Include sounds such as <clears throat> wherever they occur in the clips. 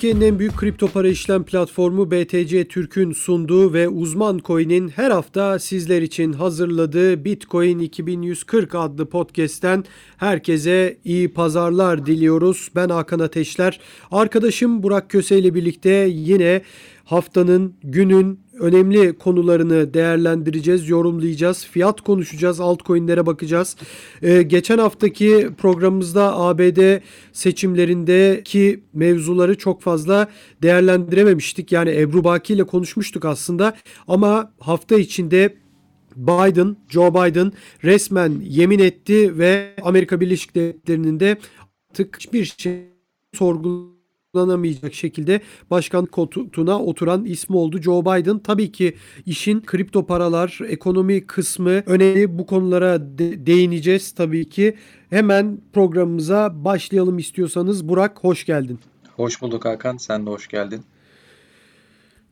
Türkiye'nin en büyük kripto para işlem platformu BTC Türk'ün sunduğu ve Uzman Coin'in her hafta sizler için hazırladığı Bitcoin 2140 adlı podcast'ten herkese iyi pazarlar diliyoruz. Ben Hakan Ateşler. Arkadaşım Burak Köse ile birlikte yine haftanın, günün önemli konularını değerlendireceğiz, yorumlayacağız. Fiyat konuşacağız, altcoin'lere bakacağız. Ee, geçen haftaki programımızda ABD seçimlerindeki mevzuları çok fazla değerlendirememiştik. Yani Ebru Baki ile konuşmuştuk aslında ama hafta içinde Biden, Joe Biden resmen yemin etti ve Amerika Birleşik Devletleri'nin de artık hiçbir şey sorgulamayacak kullanamayacak şekilde başkan koltuğuna oturan ismi oldu Joe Biden. Tabii ki işin kripto paralar, ekonomi kısmı önemli. Bu konulara de- değineceğiz tabii ki. Hemen programımıza başlayalım istiyorsanız. Burak hoş geldin. Hoş bulduk Hakan. Sen de hoş geldin.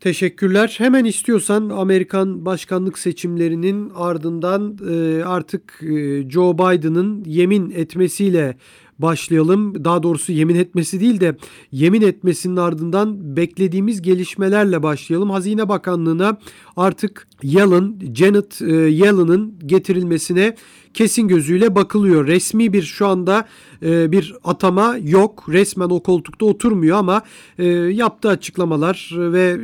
Teşekkürler. Hemen istiyorsan Amerikan başkanlık seçimlerinin ardından e, artık e, Joe Biden'ın yemin etmesiyle başlayalım. Daha doğrusu yemin etmesi değil de yemin etmesinin ardından beklediğimiz gelişmelerle başlayalım. Hazine Bakanlığı'na artık Yellen, Janet e, Yellen'ın getirilmesine kesin gözüyle bakılıyor. Resmi bir şu anda e, bir atama yok. Resmen o koltukta oturmuyor ama e, yaptığı açıklamalar ve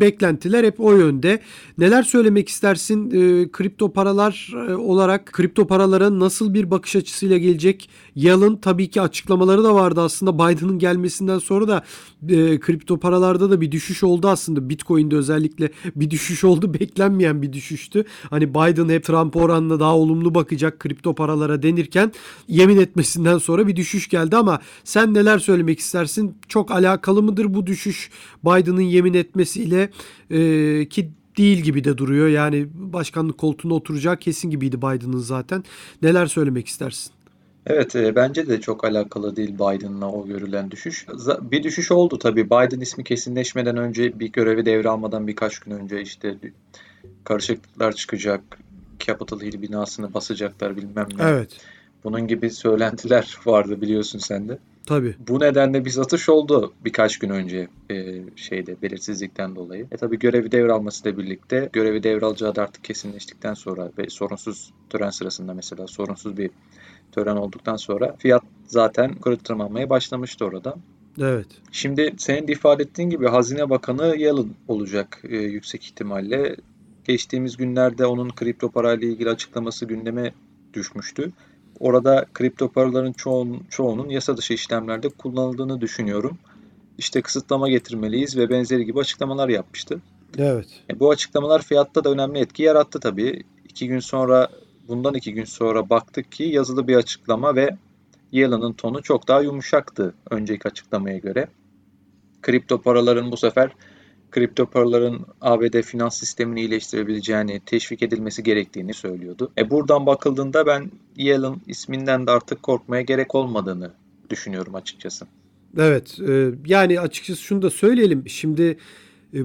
beklentiler hep o yönde. Neler söylemek istersin? Kripto paralar olarak kripto paralara nasıl bir bakış açısıyla gelecek? Yellen tabii ki açıklamaları da vardı aslında Biden'ın gelmesinden sonra da kripto paralarda da bir düşüş oldu aslında. Bitcoin'de özellikle bir düşüş oldu. <laughs> Beklenmeyen bir düşüştü. Hani Biden hep Trump oranla daha olumlu bakacak kripto paralara denirken yemin etmesinden sonra bir düşüş geldi ama sen neler söylemek istersin? Çok alakalı mıdır bu düşüş Biden'ın yemin etmesiyle e, ki değil gibi de duruyor. Yani başkanlık koltuğuna oturacağı kesin gibiydi Biden'ın zaten. Neler söylemek istersin? Evet, e, bence de çok alakalı değil Biden'la o görülen düşüş. Bir düşüş oldu tabii. Biden ismi kesinleşmeden önce bir görevi devralmadan birkaç gün önce işte karışıklıklar çıkacak, Capitol Hill binasını basacaklar bilmem ne. Evet. Bunun gibi söylentiler <laughs> vardı biliyorsun sen de. Tabii. Bu nedenle bir satış oldu birkaç gün önce e, şeyde belirsizlikten dolayı. E tabii görevi devralmasıyla birlikte görevi devralacağı da artık kesinleştikten sonra ve sorunsuz tören sırasında mesela sorunsuz bir tören olduktan sonra fiyat zaten yukarı tırmanmaya başlamıştı orada. Evet. Şimdi senin de ifade ettiğin gibi Hazine Bakanı Yellen olacak e, yüksek ihtimalle. Geçtiğimiz günlerde onun kripto parayla ilgili açıklaması gündeme düşmüştü. Orada kripto paraların çoğun, çoğunun yasa dışı işlemlerde kullanıldığını düşünüyorum. İşte kısıtlama getirmeliyiz ve benzeri gibi açıklamalar yapmıştı. Evet. E, bu açıklamalar fiyatta da önemli etki yarattı tabii. İki gün sonra, bundan iki gün sonra baktık ki yazılı bir açıklama ve Yellen'ın tonu çok daha yumuşaktı önceki açıklamaya göre. Kripto paraların bu sefer kripto paraların ABD finans sistemini iyileştirebileceğini, teşvik edilmesi gerektiğini söylüyordu. E buradan bakıldığında ben Yellen isminden de artık korkmaya gerek olmadığını düşünüyorum açıkçası. Evet. e, yani açıkçası şunu da söyleyelim. Şimdi e,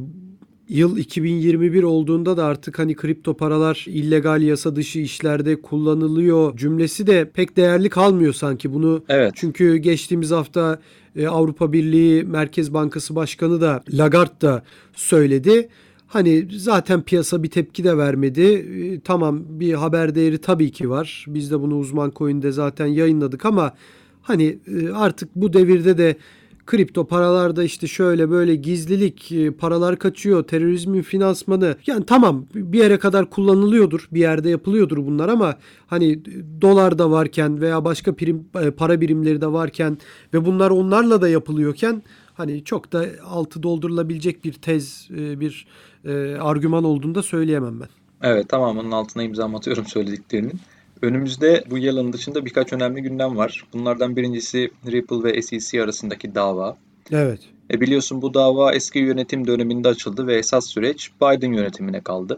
yıl 2021 olduğunda da artık hani kripto paralar illegal yasa dışı işlerde kullanılıyor cümlesi de pek değerli kalmıyor sanki. Bunu Evet. çünkü geçtiğimiz hafta e, Avrupa Birliği Merkez Bankası Başkanı da Lagarde da söyledi. Hani zaten piyasa bir tepki de vermedi. E, tamam bir haber değeri tabii ki var. Biz de bunu uzman coin'de zaten yayınladık ama hani e, artık bu devirde de kripto paralarda işte şöyle böyle gizlilik, e, paralar kaçıyor, terörizmin finansmanı. Yani tamam bir yere kadar kullanılıyordur, bir yerde yapılıyordur bunlar ama hani dolar da varken veya başka prim, e, para birimleri de varken ve bunlar onlarla da yapılıyorken hani çok da altı doldurulabilecek bir tez, e, bir argüman olduğunu da söyleyemem ben. Evet tamamının altına imza atıyorum söylediklerinin. Önümüzde bu yılın dışında birkaç önemli gündem var. Bunlardan birincisi Ripple ve SEC arasındaki dava. Evet. E biliyorsun bu dava eski yönetim döneminde açıldı ve esas süreç Biden yönetimine kaldı.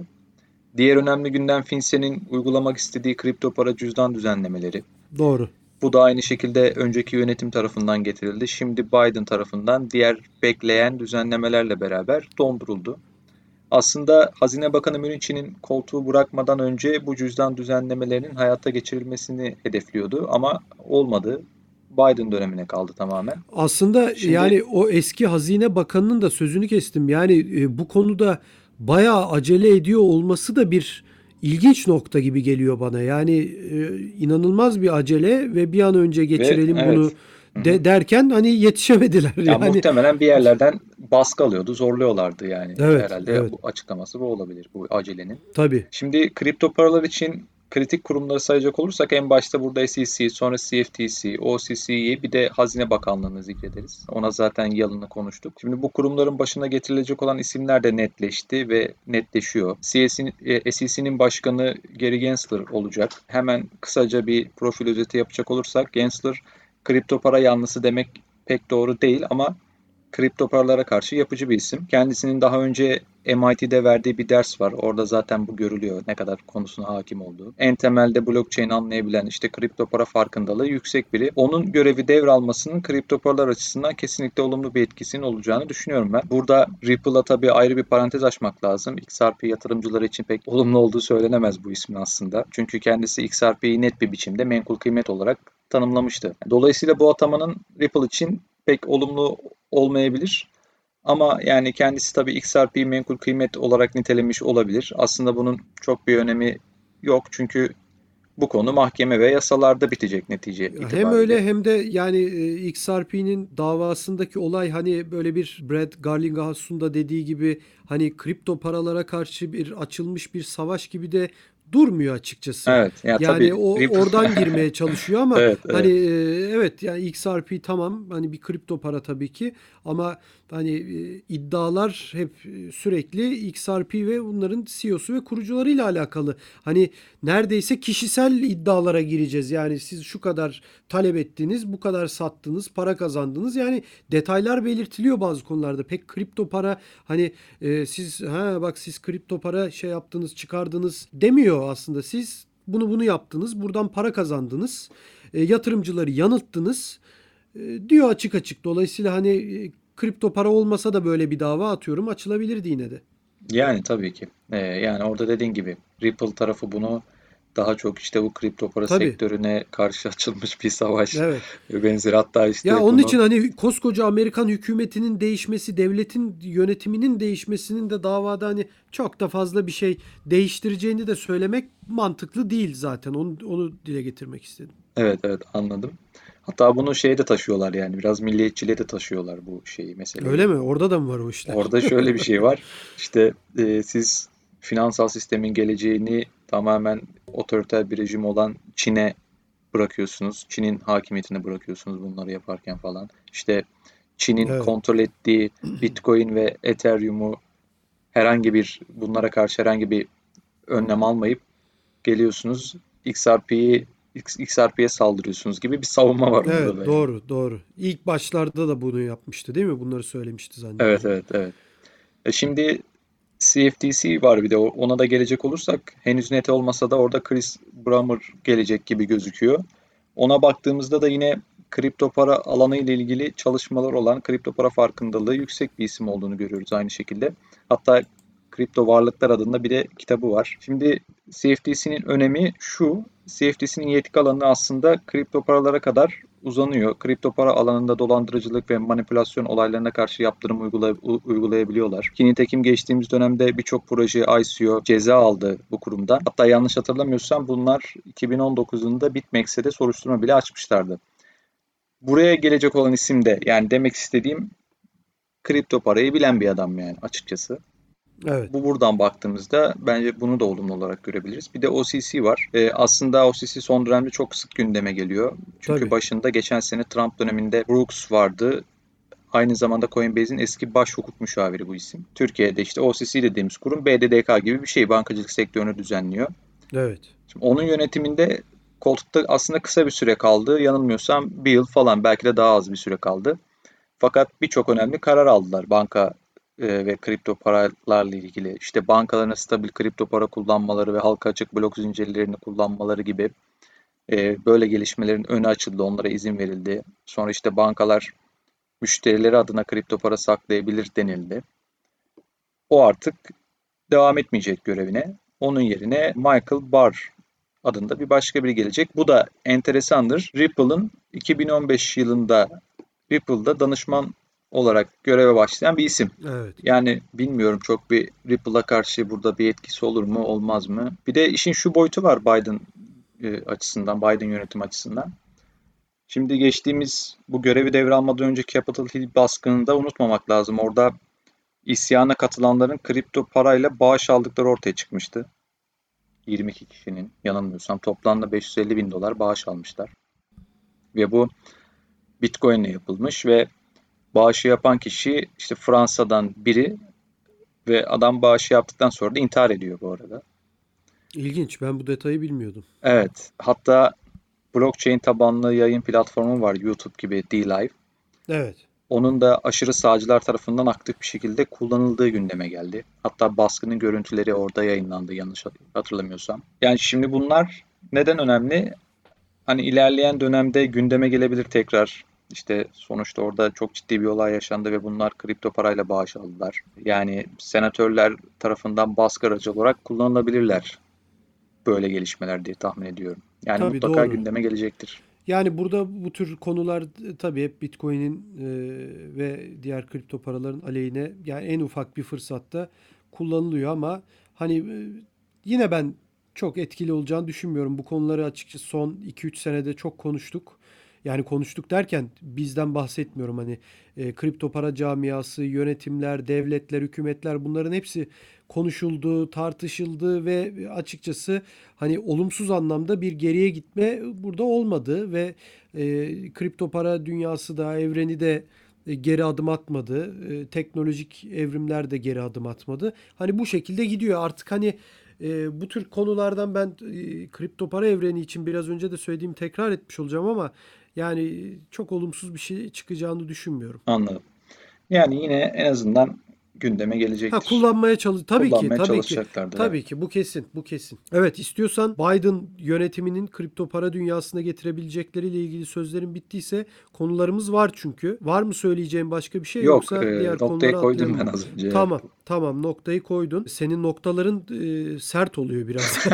Diğer önemli gündem FinCEN'in uygulamak istediği kripto para cüzdan düzenlemeleri. Doğru. Bu da aynı şekilde önceki yönetim tarafından getirildi. Şimdi Biden tarafından diğer bekleyen düzenlemelerle beraber donduruldu. Aslında Hazine Bakanı Mnuchin'in koltuğu bırakmadan önce bu cüzdan düzenlemelerinin hayata geçirilmesini hedefliyordu ama olmadı. Biden dönemine kaldı tamamen. Aslında Şimdi- yani o eski Hazine Bakanı'nın da sözünü kestim. Yani e, bu konuda bayağı acele ediyor olması da bir ilginç nokta gibi geliyor bana. Yani e, inanılmaz bir acele ve bir an önce geçirelim evet. bunu de, derken hani yetişemediler. Ya Yani muhtemelen bir yerlerden baskı alıyordu, zorluyorlardı yani. Evet, Herhalde evet. bu açıklaması bu olabilir, bu acelenin. tabii. Şimdi kripto paralar için kritik kurumları sayacak olursak en başta burada SEC, sonra CFTC, OCC'yi bir de Hazine Bakanlığı'nı zikrederiz. Ona zaten yalını konuştuk. Şimdi bu kurumların başına getirilecek olan isimler de netleşti ve netleşiyor. E, SEC'nin başkanı Gary Gensler olacak. Hemen kısaca bir profil özeti yapacak olursak Gensler kripto para yanlısı demek pek doğru değil ama kripto paralara karşı yapıcı bir isim. Kendisinin daha önce MIT'de verdiği bir ders var. Orada zaten bu görülüyor ne kadar konusuna hakim olduğu. En temelde blockchain anlayabilen işte kripto para farkındalığı yüksek biri. Onun görevi devralmasının kripto paralar açısından kesinlikle olumlu bir etkisinin olacağını düşünüyorum ben. Burada Ripple'a tabii ayrı bir parantez açmak lazım. XRP yatırımcıları için pek olumlu olduğu söylenemez bu ismin aslında. Çünkü kendisi XRP'yi net bir biçimde menkul kıymet olarak tanımlamıştı. Dolayısıyla bu atamanın Ripple için pek olumlu olmayabilir. Ama yani kendisi tabii XRP'yi menkul kıymet olarak nitelemiş olabilir. Aslında bunun çok bir önemi yok çünkü bu konu mahkeme ve yasalarda bitecek netice itibariyle. Hem öyle hem de yani e, XRP'nin davasındaki olay hani böyle bir Brad Garlinghouse'un da dediği gibi hani kripto paralara karşı bir açılmış bir savaş gibi de durmuyor açıkçası. Evet. Ya Yani tabii o oradan <laughs> girmeye çalışıyor ama Evet, evet. hani e, evet yani XRP tamam hani bir kripto para tabii ki ama hani e, iddialar hep e, sürekli XRP ve bunların CEO'su ve kurucularıyla alakalı. Hani neredeyse kişisel iddialara gireceğiz. Yani siz şu kadar talep ettiniz, bu kadar sattınız, para kazandınız. Yani detaylar belirtiliyor bazı konularda. Pek kripto para hani e, siz ha bak siz kripto para şey yaptınız, çıkardınız demiyor aslında. Siz bunu bunu yaptınız, buradan para kazandınız, e, yatırımcıları yanılttınız e, diyor açık açık. Dolayısıyla hani kripto para olmasa da böyle bir dava atıyorum açılabilirdi yine de. Yani tabii ki. Ee, yani orada dediğin gibi Ripple tarafı bunu daha çok işte bu kripto para Tabii. sektörüne karşı açılmış bir savaş <laughs> Evet. ve benzeri hatta işte Ya onun bunu- için hani koskoca Amerikan hükümetinin değişmesi, devletin yönetiminin değişmesinin de davada hani çok da fazla bir şey değiştireceğini de söylemek mantıklı değil zaten. Onu, onu dile getirmek istedim. Evet evet anladım. Hatta bunu şeye de taşıyorlar yani biraz milliyetçiliğe de taşıyorlar bu şeyi mesela. Öyle mi? Orada da mı var o işler? Orada şöyle bir şey var. <laughs> İşte e, siz finansal sistemin geleceğini tamamen otoriter bir rejim olan Çin'e bırakıyorsunuz. Çin'in hakimiyetine bırakıyorsunuz bunları yaparken falan. İşte Çin'in Evet. kontrol ettiği <clears throat> Bitcoin ve Ethereum'u herhangi bir bunlara karşı herhangi bir önlem almayıp geliyorsunuz XRP'yi XRP'ye saldırıyorsunuz gibi bir savunma var burada Evet da yani. doğru doğru. İlk başlarda da bunu yapmıştı değil mi? Bunları söylemişti zannediyorum. Evet evet evet. E şimdi CFTC var bir de ona da gelecek olursak henüz net olmasa da orada Chris Brammer gelecek gibi gözüküyor. Ona baktığımızda da yine kripto para alanı ile ilgili çalışmalar olan kripto para farkındalığı yüksek bir isim olduğunu görüyoruz aynı şekilde. Hatta kripto varlıklar adında bir de kitabı var. Şimdi CFTC'nin önemi şu. CFTC'nin yetki alanı aslında kripto paralara kadar uzanıyor. Kripto para alanında dolandırıcılık ve manipülasyon olaylarına karşı yaptırım uygulay- u- uygulayabiliyorlar. Ki nitekim geçtiğimiz dönemde birçok proje ICO ceza aldı bu kurumdan. Hatta yanlış hatırlamıyorsam bunlar 2019'unda Bitmex'e de soruşturma bile açmışlardı. Buraya gelecek olan isim de yani demek istediğim kripto parayı bilen bir adam yani açıkçası. Evet. Bu buradan baktığımızda bence bunu da olumlu olarak görebiliriz. Bir de OCC var. Ee, aslında OCC son dönemde çok sık gündeme geliyor. Çünkü Tabii. başında geçen sene Trump döneminde Brooks vardı. Aynı zamanda Coinbase'in eski baş hukuk müşaviri bu isim. Türkiye'de işte OCC dediğimiz kurum BDDK gibi bir şey. Bankacılık sektörünü düzenliyor. Evet. Şimdi onun yönetiminde koltukta aslında kısa bir süre kaldı. Yanılmıyorsam bir yıl falan belki de daha az bir süre kaldı. Fakat birçok önemli karar aldılar banka e, ve kripto paralarla ilgili. İşte bankaların stabil kripto para kullanmaları ve halka açık blok zincirlerini kullanmaları gibi e, böyle gelişmelerin önü açıldı. Onlara izin verildi. Sonra işte bankalar müşterileri adına kripto para saklayabilir denildi. O artık devam etmeyecek görevine. Onun yerine Michael Barr adında bir başka biri gelecek. Bu da enteresandır. Ripple'ın 2015 yılında Ripple'da danışman olarak göreve başlayan bir isim. Evet. Yani bilmiyorum çok bir Ripple'a karşı burada bir etkisi olur mu olmaz mı? Bir de işin şu boyutu var Biden e, açısından, Biden yönetim açısından. Şimdi geçtiğimiz bu görevi devralmadan önce Capitol Hill baskınında unutmamak lazım. Orada isyana katılanların kripto parayla bağış aldıkları ortaya çıkmıştı. 22 kişinin yanılmıyorsam toplamda 550 bin dolar bağış almışlar. Ve bu Bitcoin ile yapılmış ve bağışı yapan kişi işte Fransa'dan biri ve adam bağışı yaptıktan sonra da intihar ediyor bu arada. İlginç. Ben bu detayı bilmiyordum. Evet. Hatta blockchain tabanlı yayın platformu var YouTube gibi DLive. Evet. Onun da aşırı sağcılar tarafından aktif bir şekilde kullanıldığı gündeme geldi. Hatta baskının görüntüleri orada yayınlandı yanlış hatırlamıyorsam. Yani şimdi bunlar neden önemli? Hani ilerleyen dönemde gündeme gelebilir tekrar. İşte sonuçta orada çok ciddi bir olay yaşandı ve bunlar kripto parayla bağış aldılar. Yani senatörler tarafından baskı aracı olarak kullanılabilirler böyle gelişmeler diye tahmin ediyorum. Yani Tabii, mutlaka doğru. gündeme gelecektir. Yani burada bu tür konular e, tabii hep Bitcoin'in e, ve diğer kripto paraların aleyhine yani en ufak bir fırsatta kullanılıyor ama hani e, yine ben çok etkili olacağını düşünmüyorum. Bu konuları açıkçası son 2-3 senede çok konuştuk. Yani konuştuk derken bizden bahsetmiyorum hani e, kripto para camiası, yönetimler, devletler, hükümetler bunların hepsi konuşuldu, tartışıldı ve açıkçası hani olumsuz anlamda bir geriye gitme burada olmadı ve e, kripto para dünyası da evreni de e, geri adım atmadı. E, teknolojik evrimler de geri adım atmadı. Hani bu şekilde gidiyor. Artık hani e, bu tür konulardan ben kripto para evreni için biraz önce de söylediğimi tekrar etmiş olacağım ama yani çok olumsuz bir şey çıkacağını düşünmüyorum. Anladım. Yani yine en azından gündeme Ha gelecektir. kullanmaya çalış tabii ki Kullanmaya tabii ki. Tabii evet. ki bu kesin, bu kesin. Evet, istiyorsan Biden yönetiminin kripto para dünyasına getirebilecekleriyle ilgili sözlerin bittiyse konularımız var çünkü. Var mı söyleyeceğim başka bir şey Yok, yoksa e, diğer konulara koydum ben az önce. Tamam, tamam noktayı koydun. Senin noktaların e, sert oluyor biraz. <laughs>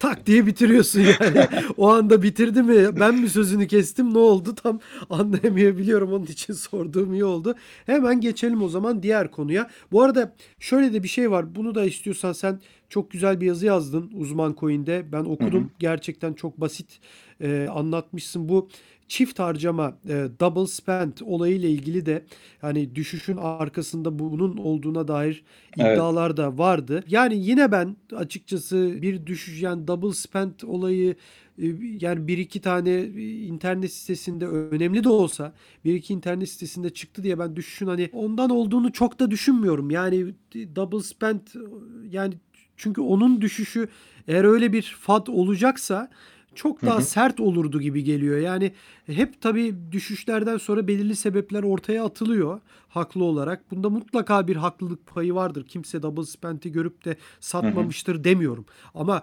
Tak diye bitiriyorsun yani. O anda bitirdi mi? Ben mi sözünü kestim? Ne oldu? Tam anlayamayabiliyorum. Onun için sorduğum iyi oldu. Hemen geçelim o zaman diğer konuya. Bu arada şöyle de bir şey var. Bunu da istiyorsan sen çok güzel bir yazı yazdın Uzman Coin'de. Ben okudum. Hı hı. Gerçekten çok basit e, anlatmışsın. Bu çift harcama, e, double spend olayıyla ilgili de hani düşüşün arkasında bunun olduğuna dair Evet. iddialar da vardı. Yani yine ben açıkçası bir düşüş yani double spend olayı e, yani bir iki tane e, internet sitesinde önemli de olsa bir iki internet sitesinde çıktı diye ben düşüşün hani ondan olduğunu çok da düşünmüyorum. Yani double spend yani çünkü onun düşüşü eğer öyle bir fad olacaksa çok Hı daha hı. sert olurdu gibi geliyor. Yani hep tabii düşüşlerden sonra belirli sebepler ortaya atılıyor haklı olarak. Bunda mutlaka bir haklılık payı vardır. Kimse double spend'i görüp de satmamıştır demiyorum. Ama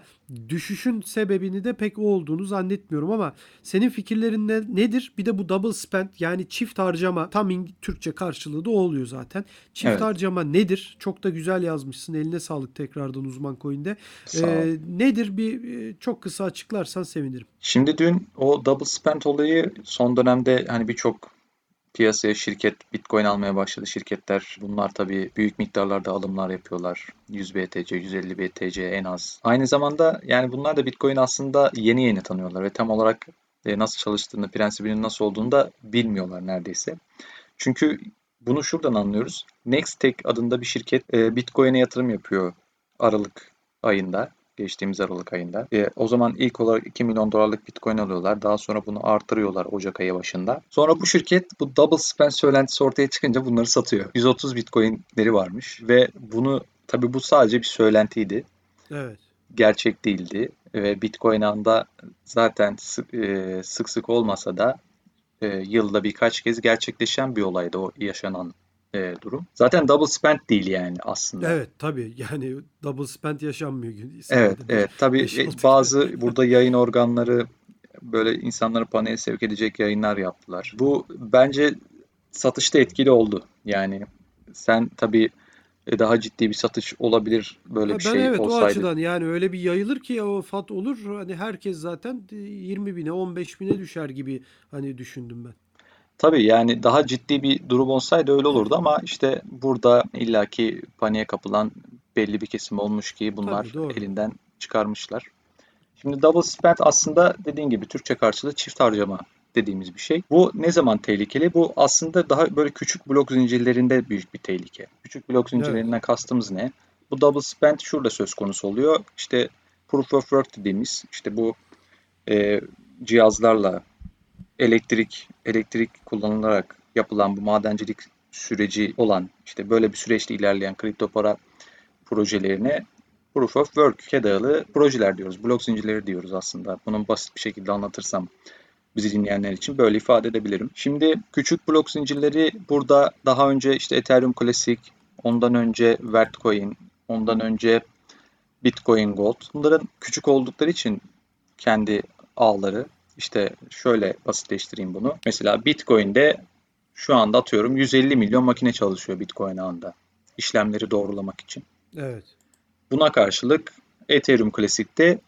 düşüşün sebebini de pek o olduğunu zannetmiyorum ama senin fikirlerin ne, nedir? Bir de bu double spend yani çift harcama tam İng- Türkçe karşılığı da o oluyor zaten. Çift Evet. harcama nedir? Çok da güzel yazmışsın. Eline sağlık tekrardan uzman coin'de. Ee, nedir bir e, çok kısa açıklarsan sevinirim. Şimdi dün o double spend olayı son dönemde hani birçok piyasaya şirket Bitcoin almaya başladı. Şirketler bunlar tabii büyük miktarlarda alımlar yapıyorlar. 100 BTC, 150 BTC en az. Aynı zamanda yani bunlar da Bitcoin aslında yeni yeni tanıyorlar ve tam olarak e, nasıl çalıştığını, prensibinin nasıl olduğunu da bilmiyorlar neredeyse. Çünkü bunu şuradan anlıyoruz. Nextech adında bir şirket e, Bitcoin'e yatırım yapıyor Aralık ayında. Geçtiğimiz Aralık ayında. E, o zaman ilk olarak 2 milyon dolarlık Bitcoin alıyorlar. Daha sonra bunu artırıyorlar Ocak ayı başında. Sonra bu şirket bu double spend söylentisi ortaya çıkınca bunları satıyor. 130 Bitcoin'leri varmış ve bunu tabii bu sadece bir söylentiydi. Evet. Gerçek değildi ve Bitcoin anda zaten sık, e, sık sık olmasa da e, yılda birkaç kez gerçekleşen bir olaydı o yaşanan e, durum. Zaten double spend değil yani aslında. Evet tabii <laughs> yani double spend yaşanmıyor. Evet, evet. Tabii e, bazı burada yayın organları böyle insanları paniğe sevk edecek yayınlar yaptılar. Bu bence satışta etkili oldu. Yani sen tabii e, daha ciddi bir satış olabilir böyle Ha, bir Ben şey evet o olsaydı. açıdan yani öyle bir yayılır ki o fat olur hani herkes zaten e, 20 bine 15 bine düşer gibi hani düşündüm ben. Tabii yani daha ciddi bir durum olsaydı öyle olurdu ama işte burada illaki paniğe kapılan belli bir kesim olmuş ki bunlar Tabii doğru. elinden çıkarmışlar. Şimdi double spend aslında dediğin gibi Türkçe karşılığı çift harcama dediğimiz bir şey. Bu ne zaman tehlikeli? Bu aslında daha böyle küçük blok zincirlerinde büyük bir tehlike. Küçük blok zincirlerinden kastımız ne? Bu double spend şurada söz konusu oluyor. İşte proof of work dediğimiz işte bu e, cihazlarla elektrik elektrik kullanılarak yapılan bu madencilik süreci olan işte böyle bir süreçte ilerleyen kripto para projelerine Proof of Work'e dayalı projeler diyoruz. Blok zincirleri diyoruz aslında. Bunun basit bir şekilde anlatırsam bizi dinleyenler için böyle ifade edebilirim. Şimdi küçük blok zincirleri burada daha önce işte Ethereum Classic, ondan önce Vertcoin, ondan önce Bitcoin Gold. Bunların küçük oldukları için kendi ağları işte şöyle basitleştireyim bunu. Mesela Bitcoin'de şu anda atıyorum 150 milyon makine çalışıyor Bitcoin ağında. işlemleri doğrulamak için. Evet. Buna karşılık Ethereum Classic'te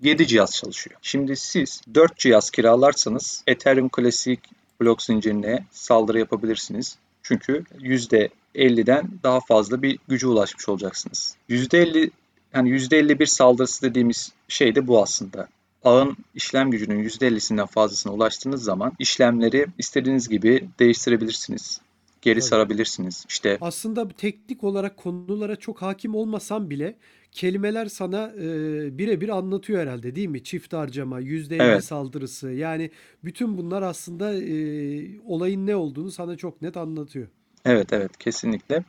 7 cihaz çalışıyor. Şimdi siz 4 cihaz kiralarsanız Ethereum Classic blok zincirine saldırı yapabilirsiniz. Çünkü %50'den daha fazla bir güce ulaşmış olacaksınız. %50 yani %51 saldırısı dediğimiz şey de bu aslında. Ağın işlem gücünün %50'sinden fazlasına ulaştığınız zaman işlemleri istediğiniz gibi değiştirebilirsiniz. Geri Evet. sarabilirsiniz. İşte Aslında teknik olarak konulara çok hakim olmasam bile kelimeler sana e, birebir anlatıyor herhalde değil mi? Çift harcama, %50 evet, saldırısı. Yani bütün bunlar aslında e, olayın ne olduğunu sana çok net anlatıyor. evet, evet kesinlikle.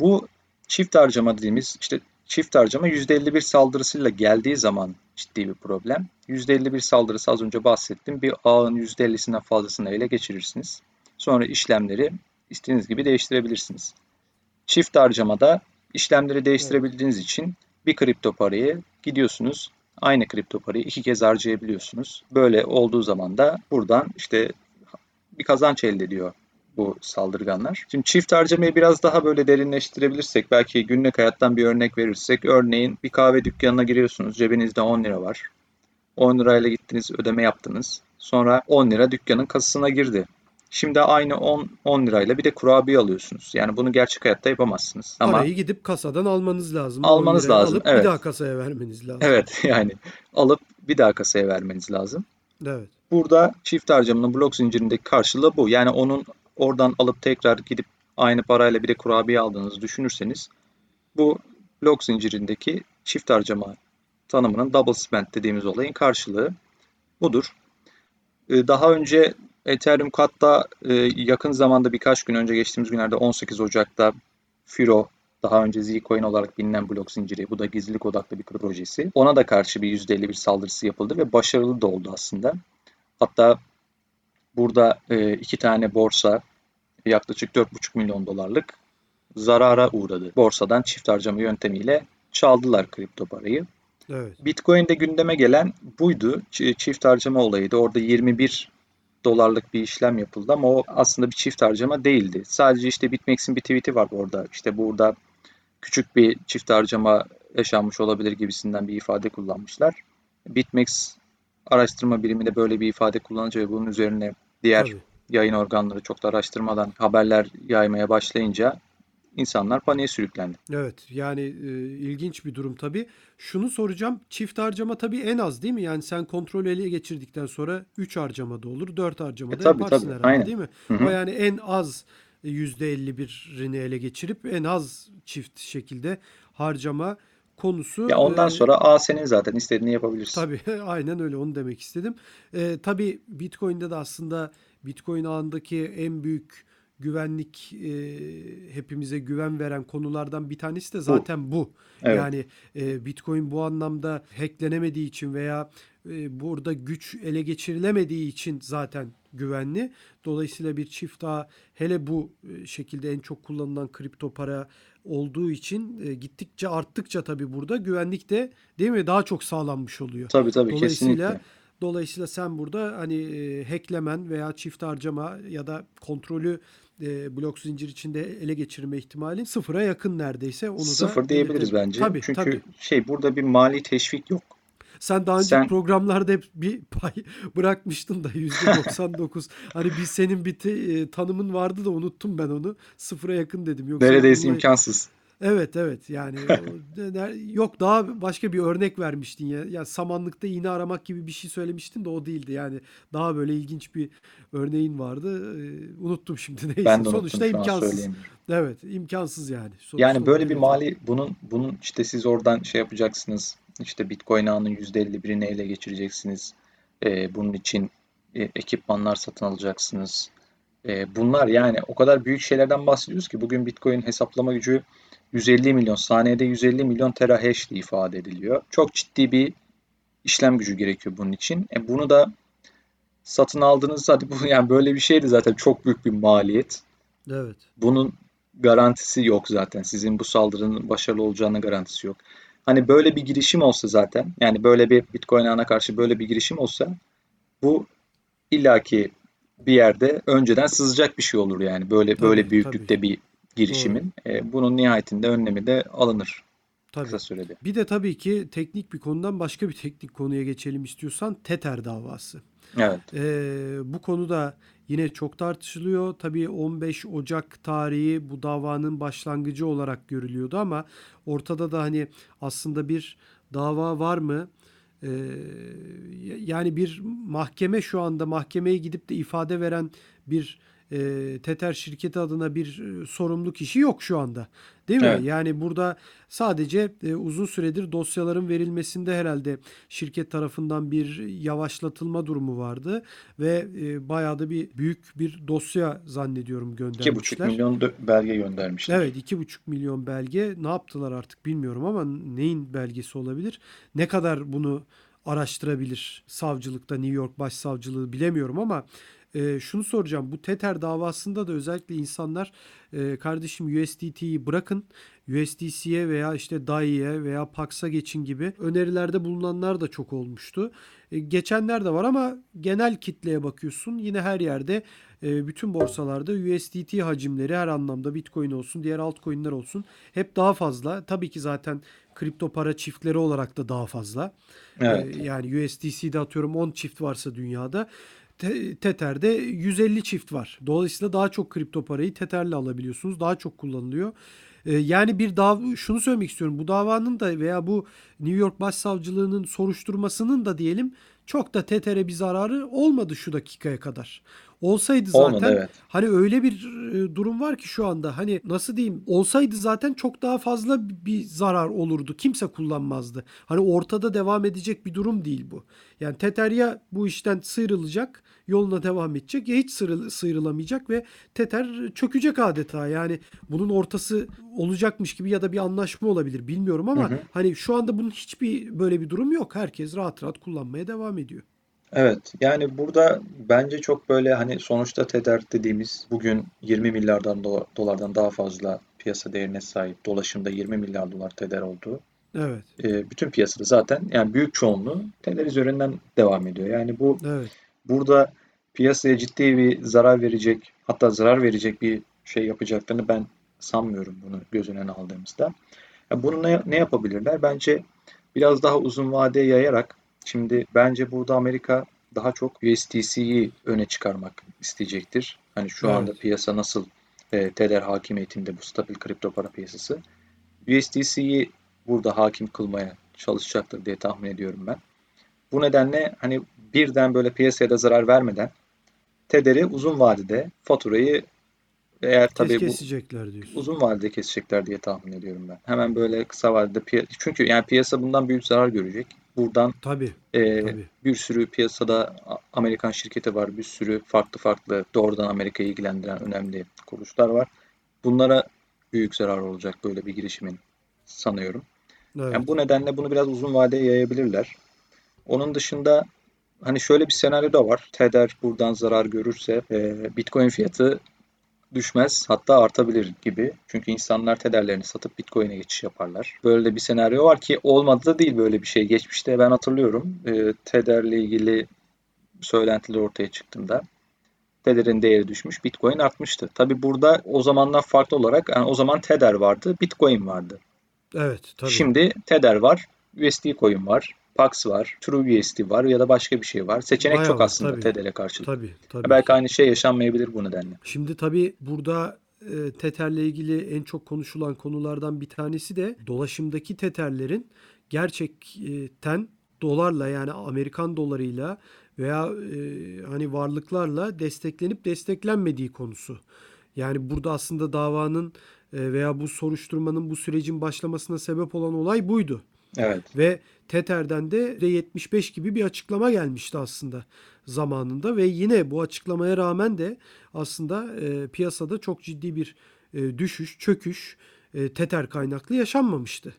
Bu çift harcama dediğimiz işte çift harcama %51 saldırısıyla geldiği zaman ciddi bir problem. %51 saldırısı az önce bahsettim. Bir ağın %50'sinden fazlasını ele geçirirsiniz. Sonra işlemleri istediğiniz gibi değiştirebilirsiniz. Çift harcamada işlemleri Evet. değiştirebildiğiniz için bir kripto parayı gidiyorsunuz aynı kripto parayı iki kez harcayabiliyorsunuz. Böyle olduğu zaman da buradan işte bir kazanç elde ediyor bu saldırganlar. Şimdi çift harcamayı biraz daha böyle derinleştirebilirsek, belki günlük hayattan bir örnek verirsek, örneğin bir kahve dükkanına giriyorsunuz, cebinizde 10 lira var. 10 lirayla gittiniz, ödeme yaptınız. Sonra 10 lira dükkanın kasasına girdi. Şimdi aynı 10, 10 lirayla bir de kurabiye alıyorsunuz. Yani bunu gerçek hayatta yapamazsınız. Ama Parayı gidip kasadan almanız lazım. 10 almanız lazım. alıp bir Evet. daha kasaya vermeniz lazım. Evet <laughs> yani alıp bir daha kasaya vermeniz lazım. Evet. Burada çift harcamanın blok zincirindeki karşılığı bu. Yani onun oradan alıp tekrar gidip aynı parayla bir de kurabiye aldığınızı düşünürseniz bu blok zincirindeki çift harcama tanımının double spend dediğimiz olayın karşılığı budur. Ee, Daha önce Ethereum Kat'ta e, yakın zamanda birkaç gün önce geçtiğimiz günlerde 18 Ocak'ta Firo daha önce Zcoin olarak bilinen blok zinciri. Bu da gizlilik odaklı bir projesi. Ona da karşı bir %51 saldırısı yapıldı ve başarılı da oldu aslında. Hatta burada e, iki tane borsa yaklaşık 4,5 milyon dolarlık zarara uğradı. Borsadan çift harcama yöntemiyle çaldılar kripto parayı. Evet. Bitcoin'de gündeme gelen buydu. Çift harcama olayıydı. Orada 21 dolarlık bir işlem yapıldı ama o aslında bir çift harcama değildi. Sadece işte BitMEX'in bir tweet'i var orada. İşte burada küçük bir çift harcama yaşanmış olabilir gibisinden bir ifade kullanmışlar. BitMEX araştırma birimi de böyle bir ifade kullanınca ve bunun üzerine diğer Tabii. yayın organları çok da araştırmadan haberler yaymaya başlayınca insanlar paniğe sürüklendi. Evet yani e, ilginç bir durum tabii. Şunu soracağım. Çift harcama tabii en az değil mi? Yani sen kontrol ele geçirdikten sonra 3 harcama da olur, 4 harcama E da tabii yaparsın tabii herhalde aynen. değil mi? Hı O hı. yani en az %51'ini ele geçirip en az çift şekilde harcama konusu Ya ondan e, sonra A senin zaten istediğini yapabilirsin. Tabii <laughs> aynen öyle onu demek istedim. Ee, tabii Bitcoin'de de aslında Bitcoin ağındaki en büyük güvenlik e, hepimize güven veren konulardan bir tanesi de Bu. zaten bu. Evet. Yani e, Bitcoin bu anlamda hacklenemediği için veya e, burada güç ele geçirilemediği için zaten güvenli. Dolayısıyla bir çift ağ hele bu e, şekilde en çok kullanılan kripto para olduğu için e, gittikçe arttıkça tabii burada güvenlik de değil mi daha çok sağlanmış oluyor. Tabii tabii Dolayısıyla kesinlikle. Dolayısıyla sen burada hani e, hacklemen veya çift harcama ya da kontrolü e, blok zincir içinde ele geçirme ihtimalin sıfıra yakın neredeyse. Onu Sıfır da diyebiliriz bence. Tabii Çünkü tabii. şey burada bir mali teşvik yok. Sen daha önce Sen programlarda hep bir pay <laughs> bırakmıştın da %99. Hani bir senin bir te- e, tanımın vardı da unuttum ben onu. Sıfıra yakın dedim. Yoksa neredeyse bununla imkansız. Evet evet yani <laughs> yok daha başka bir örnek vermiştin ya. Ya samanlıkta iğne aramak gibi bir şey söylemiştin de o değildi. Yani daha böyle ilginç bir örneğin vardı. Ee, unuttum şimdi <laughs> neyse. Ben de Sonuçta unuttum an imkansız. Evet imkansız yani. Sonuçta Yani böyle bir mali bunun bunun işte siz oradan şey yapacaksınız. İşte Bitcoin ağının %51'ini ele geçireceksiniz. Ee, bunun için e, ekipmanlar satın alacaksınız. Ee, bunlar yani o kadar büyük şeylerden bahsediyoruz ki bugün Bitcoin hesaplama gücü 150 milyon saniyede 150 milyon terahash diye ifade ediliyor. Çok ciddi bir işlem gücü gerekiyor bunun için. E, bunu da satın aldığınız hadi bu yani böyle bir şeydi zaten çok büyük bir maliyet. Evet. Bunun garantisi yok zaten. Sizin bu saldırının başarılı olacağına garantisi yok. Hani böyle bir girişim olsa zaten, yani böyle bir Bitcoin ağına karşı böyle bir girişim olsa bu illaki bir yerde önceden sızacak bir şey olur yani. Böyle böyle Tabii tabii. büyüklükte bir Doğru. girişimin. E, bunun nihayetinde önlemi de alınır Tabii. kısa sürede. Bir de tabii ki teknik bir konudan başka bir teknik konuya geçelim istiyorsan Tether davası. Evet. Ee, bu konuda yine çok tartışılıyor. Tabii 15 Ocak tarihi bu davanın başlangıcı olarak görülüyordu ama ortada da hani aslında bir dava var mı? Ee, yani bir mahkeme şu anda mahkemeye gidip de ifade veren bir e, Tether şirketi adına bir e, sorumlu kişi yok şu anda. Değil mi? Evet. Yani burada sadece e, uzun süredir dosyaların verilmesinde herhalde şirket tarafından bir yavaşlatılma durumu vardı ve e, bayağı da bir büyük bir dosya zannediyorum 2,5 göndermişler. milyon dö- belge göndermişler. Evet 2,5 milyon belge ne yaptılar artık bilmiyorum ama neyin belgesi olabilir? Ne kadar bunu araştırabilir savcılıkta New York Başsavcılığı bilemiyorum ama e, şunu soracağım. Bu Tether davasında da özellikle insanlar e, kardeşim USDT'yi bırakın USDC'ye veya işte DAI'ye veya Pax'a geçin gibi önerilerde bulunanlar da çok olmuştu. E, geçenler de var ama genel kitleye bakıyorsun yine her yerde e, bütün borsalarda USDT hacimleri her anlamda Bitcoin olsun diğer altcoin'ler olsun hep daha fazla. Tabii ki zaten kripto para çiftleri olarak da daha fazla. Evet. E, yani USDC'de atıyorum 10 çift varsa dünyada Te- Tether'de 150 çift var. Dolayısıyla daha çok kripto parayı Tether'le alabiliyorsunuz. Daha çok kullanılıyor. Ee, Yani bir dav şunu söylemek istiyorum. Bu davanın da veya bu New York Başsavcılığının soruşturmasının da diyelim çok da Tether'e bir zararı olmadı şu dakikaya kadar. Olsaydı Olmadı zaten evet. hani öyle bir e, durum var ki şu anda hani nasıl diyeyim olsaydı zaten çok daha fazla bir zarar olurdu. Kimse kullanmazdı. Hani ortada devam edecek bir durum değil bu. Yani Tether ya bu işten sıyrılacak, yoluna devam edecek ya hiç sıyrıl- sıyrılamayacak ve Tether çökecek adeta. Yani bunun ortası olacakmış gibi ya da bir anlaşma olabilir bilmiyorum Hı ama hı. hani şu anda bunun hiçbir böyle bir durum yok. Herkes rahat rahat kullanmaya devam ediyor. Evet, yani burada bence çok böyle hani sonuçta Tether dediğimiz bugün 20 milyardan dola- dolardan daha fazla piyasa değerine sahip dolaşımda 20 milyar dolar Tether olduğu. Evet. e, bütün piyasada zaten yani büyük çoğunluğu Tether üzerinden devam ediyor. Yani bu Evet. burada piyasaya ciddi bir zarar verecek hatta zarar verecek bir şey yapacaklarını ben sanmıyorum bunu göz önüne aldığımızda. Ya bunu ne, ne yapabilirler? Bence biraz daha uzun vadeye yayarak şimdi bence burada Amerika daha çok USDC'yi öne çıkarmak isteyecektir. Hani şu anda Evet. piyasa nasıl e, Tether hakimiyetinde bu stabil kripto para piyasası. USDC'yi burada hakim kılmaya çalışacaktır diye tahmin ediyorum ben. Bu nedenle hani birden böyle piyasaya da zarar vermeden Tether'i uzun vadede faturayı eğer Kes tabii bu kesecekler diyorsun. uzun vadede kesecekler diye tahmin ediyorum ben. Hemen böyle kısa vadede piya- çünkü yani piyasa bundan büyük zarar görecek. Buradan Tabii. e, Tabii. bir sürü piyasada Amerikan şirketi var. Bir sürü farklı farklı doğrudan Amerika'yı ilgilendiren önemli kuruluşlar var. Bunlara büyük zarar olacak böyle bir girişimin sanıyorum. Evet. Yani bu nedenle bunu biraz uzun vadeye yayabilirler. Onun dışında hani şöyle bir senaryo da var. Tether buradan zarar görürse e, Bitcoin fiyatı düşmez hatta artabilir gibi. Çünkü insanlar Tether'lerini satıp Bitcoin'e geçiş yaparlar. Böyle bir senaryo var ki olmadı da değil böyle bir şey. Geçmişte ben hatırlıyorum e, Tether'le ilgili söylentiler ortaya çıktığında Tether'in değeri düşmüş, Bitcoin artmıştı. Tabi burada o zamanlar farklı olarak yani o zaman Tether vardı, Bitcoin vardı. Evet, tabii. Şimdi Tether var, USD coin var, Pax var, TrueUSD var ya da başka bir şey var. Seçenek Bayağı çok aslında tabii. Tether'e karşı. Tabii, tabii. Belki aynı şey yaşanmayabilir bu nedenle. Şimdi tabii burada e, Tether'le ilgili en çok konuşulan konulardan bir tanesi de dolaşımdaki Tether'lerin gerçekten dolarla yani Amerikan dolarıyla veya e, hani varlıklarla desteklenip desteklenmediği konusu. Yani burada aslında davanın e, veya bu soruşturmanın bu sürecin başlamasına sebep olan olay buydu. Evet. Ve Tether'den de %75 gibi bir açıklama gelmişti aslında zamanında ve yine bu açıklamaya rağmen de aslında e, piyasada çok ciddi bir e, düşüş, çöküş e, Tether kaynaklı yaşanmamıştı.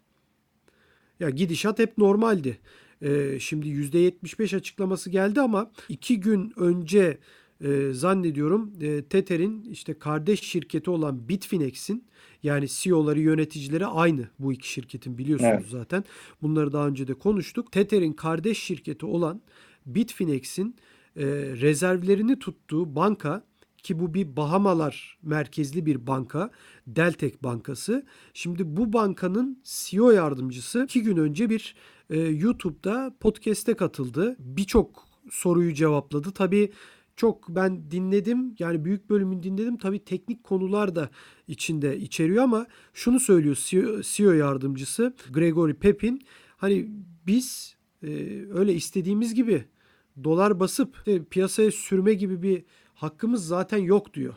Ya gidişat hep normaldi. E, şimdi %75 açıklaması geldi ama iki gün önce e, zannediyorum e, Tether'in işte kardeş şirketi olan Bitfinex'in yani CEO'ları yöneticileri aynı bu iki şirketin biliyorsunuz Evet. zaten. Bunları daha önce de konuştuk. Tether'in kardeş şirketi olan Bitfinex'in e, rezervlerini tuttuğu banka ki bu bir Bahamalar merkezli bir banka. Deltek Bankası. Şimdi bu bankanın CEO yardımcısı iki gün önce bir e, YouTube'da podcast'e katıldı. Birçok soruyu cevapladı. Tabii çok ben dinledim. Yani büyük bölümünü dinledim. Tabii teknik konular da içinde içeriyor ama şunu söylüyor CEO, CEO yardımcısı Gregory Pepin. Hani biz e, öyle istediğimiz gibi dolar basıp işte piyasaya sürme gibi bir hakkımız zaten yok diyor.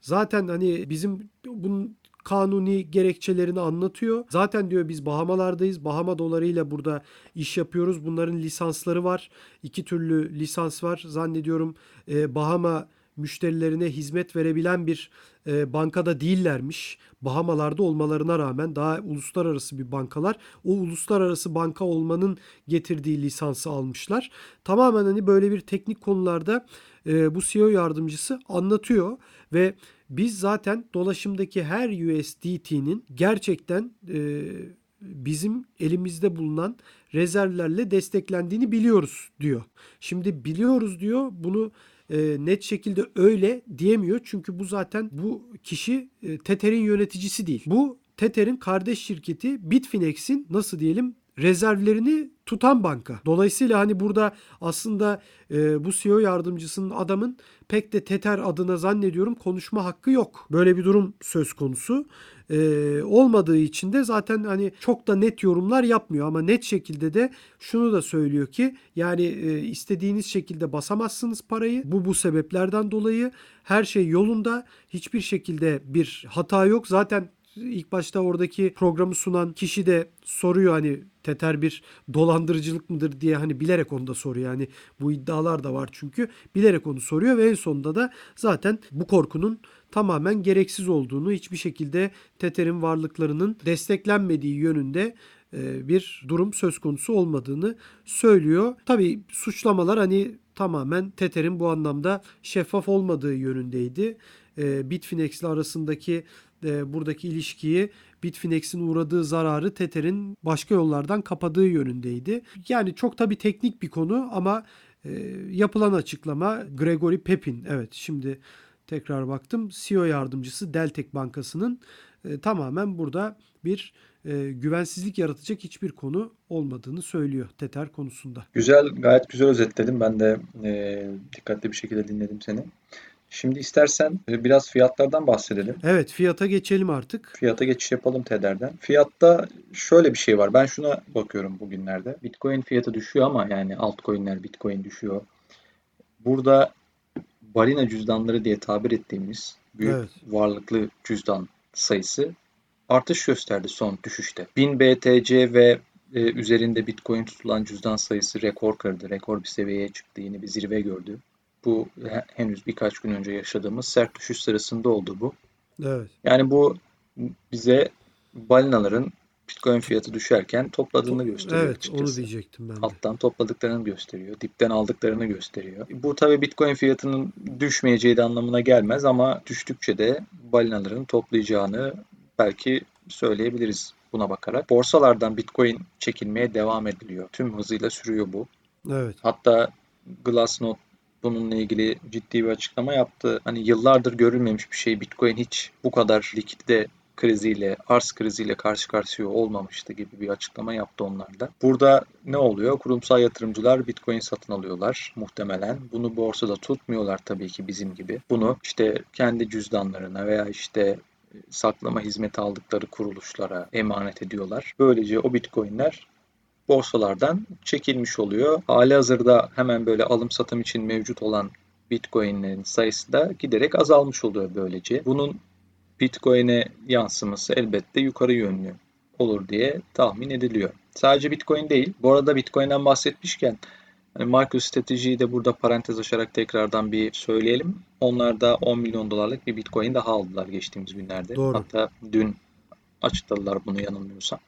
Zaten hani bizim bunun kanuni gerekçelerini anlatıyor. Zaten diyor biz Bahamalardayız. Bahama dolarıyla burada iş yapıyoruz. Bunların lisansları var. İki türlü lisans var. Zannediyorum e, Bahama müşterilerine hizmet verebilen bir e, bankada değillermiş. Bahamalarda olmalarına rağmen daha uluslararası bir bankalar. O uluslararası banka olmanın getirdiği lisansı almışlar. Tamamen hani böyle bir teknik konularda e, bu CEO yardımcısı anlatıyor ve biz zaten dolaşımdaki her USDT'nin gerçekten e, bizim elimizde bulunan rezervlerle desteklendiğini biliyoruz diyor. Şimdi biliyoruz diyor bunu e, net şekilde öyle diyemiyor. Çünkü bu zaten bu kişi e, Tether'in yöneticisi değil. Bu Tether'in kardeş şirketi Bitfinex'in nasıl diyelim rezervlerini tutan banka. Dolayısıyla hani burada aslında e, bu CEO yardımcısının adamın pek de Tether adına zannediyorum konuşma hakkı yok. Böyle bir durum söz konusu. E, olmadığı için de zaten hani çok da net yorumlar yapmıyor ama net şekilde de şunu da söylüyor ki yani e, istediğiniz şekilde basamazsınız parayı. Bu bu sebeplerden dolayı her şey yolunda. Hiçbir şekilde bir hata yok. Zaten ilk başta oradaki programı sunan kişi de soruyor hani Tether bir dolandırıcılık mıdır diye hani bilerek onu da soruyor. Yani bu iddialar da var çünkü bilerek onu soruyor ve en sonunda da zaten bu korkunun tamamen gereksiz olduğunu hiçbir şekilde Tether'in varlıklarının desteklenmediği yönünde e, bir durum söz konusu olmadığını söylüyor. Tabii suçlamalar hani tamamen Tether'in bu anlamda şeffaf olmadığı yönündeydi. E, Bitfinex ile arasındaki e, buradaki ilişkiyi Bitfinex'in uğradığı zararı Tether'in başka yollardan kapadığı yönündeydi. Yani çok tabii teknik bir konu ama e, yapılan açıklama Gregory Pepin. Evet şimdi tekrar baktım. CEO yardımcısı Deltek Bankası'nın e, tamamen burada bir e, güvensizlik yaratacak hiçbir konu olmadığını söylüyor Tether konusunda. Güzel, gayet güzel özetledim. Ben de e, dikkatli bir şekilde dinledim seni. Şimdi istersen e, biraz fiyatlardan bahsedelim. Evet fiyata geçelim artık. Fiyata geçiş yapalım Tether'den. Fiyatta şöyle bir şey var. Ben şuna bakıyorum bugünlerde. Bitcoin fiyatı düşüyor ama yani altcoin'ler Bitcoin düşüyor. Burada balina cüzdanları diye tabir ettiğimiz büyük Evet. varlıklı cüzdan sayısı artış gösterdi son düşüşte. 1000 BTC ve e, üzerinde Bitcoin tutulan cüzdan sayısı rekor kırdı. Rekor bir seviyeye çıktı. Yeni bir zirve gördü. Bu he- henüz birkaç gün önce yaşadığımız sert düşüş sırasında oldu bu. Evet. Yani bu bize balinaların Bitcoin fiyatı düşerken topladığını gösteriyor Evet, açıkçası. onu diyecektim ben de. Alttan topladıklarını gösteriyor. Dipten aldıklarını gösteriyor. Bu tabii Bitcoin fiyatının düşmeyeceği de anlamına gelmez ama düştükçe de balinaların toplayacağını belki söyleyebiliriz buna bakarak. Borsalardan Bitcoin çekilmeye devam ediliyor. Tüm hızıyla sürüyor bu. Evet. Hatta Glassnode bununla ilgili ciddi bir açıklama yaptı. Hani yıllardır görülmemiş bir şey Bitcoin hiç bu kadar likidite kriziyle, arz kriziyle karşı karşıya olmamıştı gibi bir açıklama yaptı onlar da. Burada ne oluyor? Kurumsal yatırımcılar Bitcoin satın alıyorlar muhtemelen. Bunu borsada tutmuyorlar tabii ki bizim gibi. Bunu işte kendi cüzdanlarına veya işte saklama hizmeti aldıkları kuruluşlara emanet ediyorlar. Böylece o Bitcoin'ler borsalardan çekilmiş oluyor. Hali hazırda hemen böyle alım satım için mevcut olan Bitcoin'lerin sayısı da giderek azalmış oluyor böylece. Bunun Bitcoin'e yansıması elbette yukarı yönlü olur diye tahmin ediliyor. Sadece Bitcoin değil. Bu arada Bitcoin'den bahsetmişken hani MicroStrategy'yi de burada parantez açarak tekrardan bir söyleyelim. Onlar da 10 milyon dolarlık bir Bitcoin daha aldılar geçtiğimiz günlerde. Doğru. Hatta dün açıkladılar bunu yanılmıyorsam.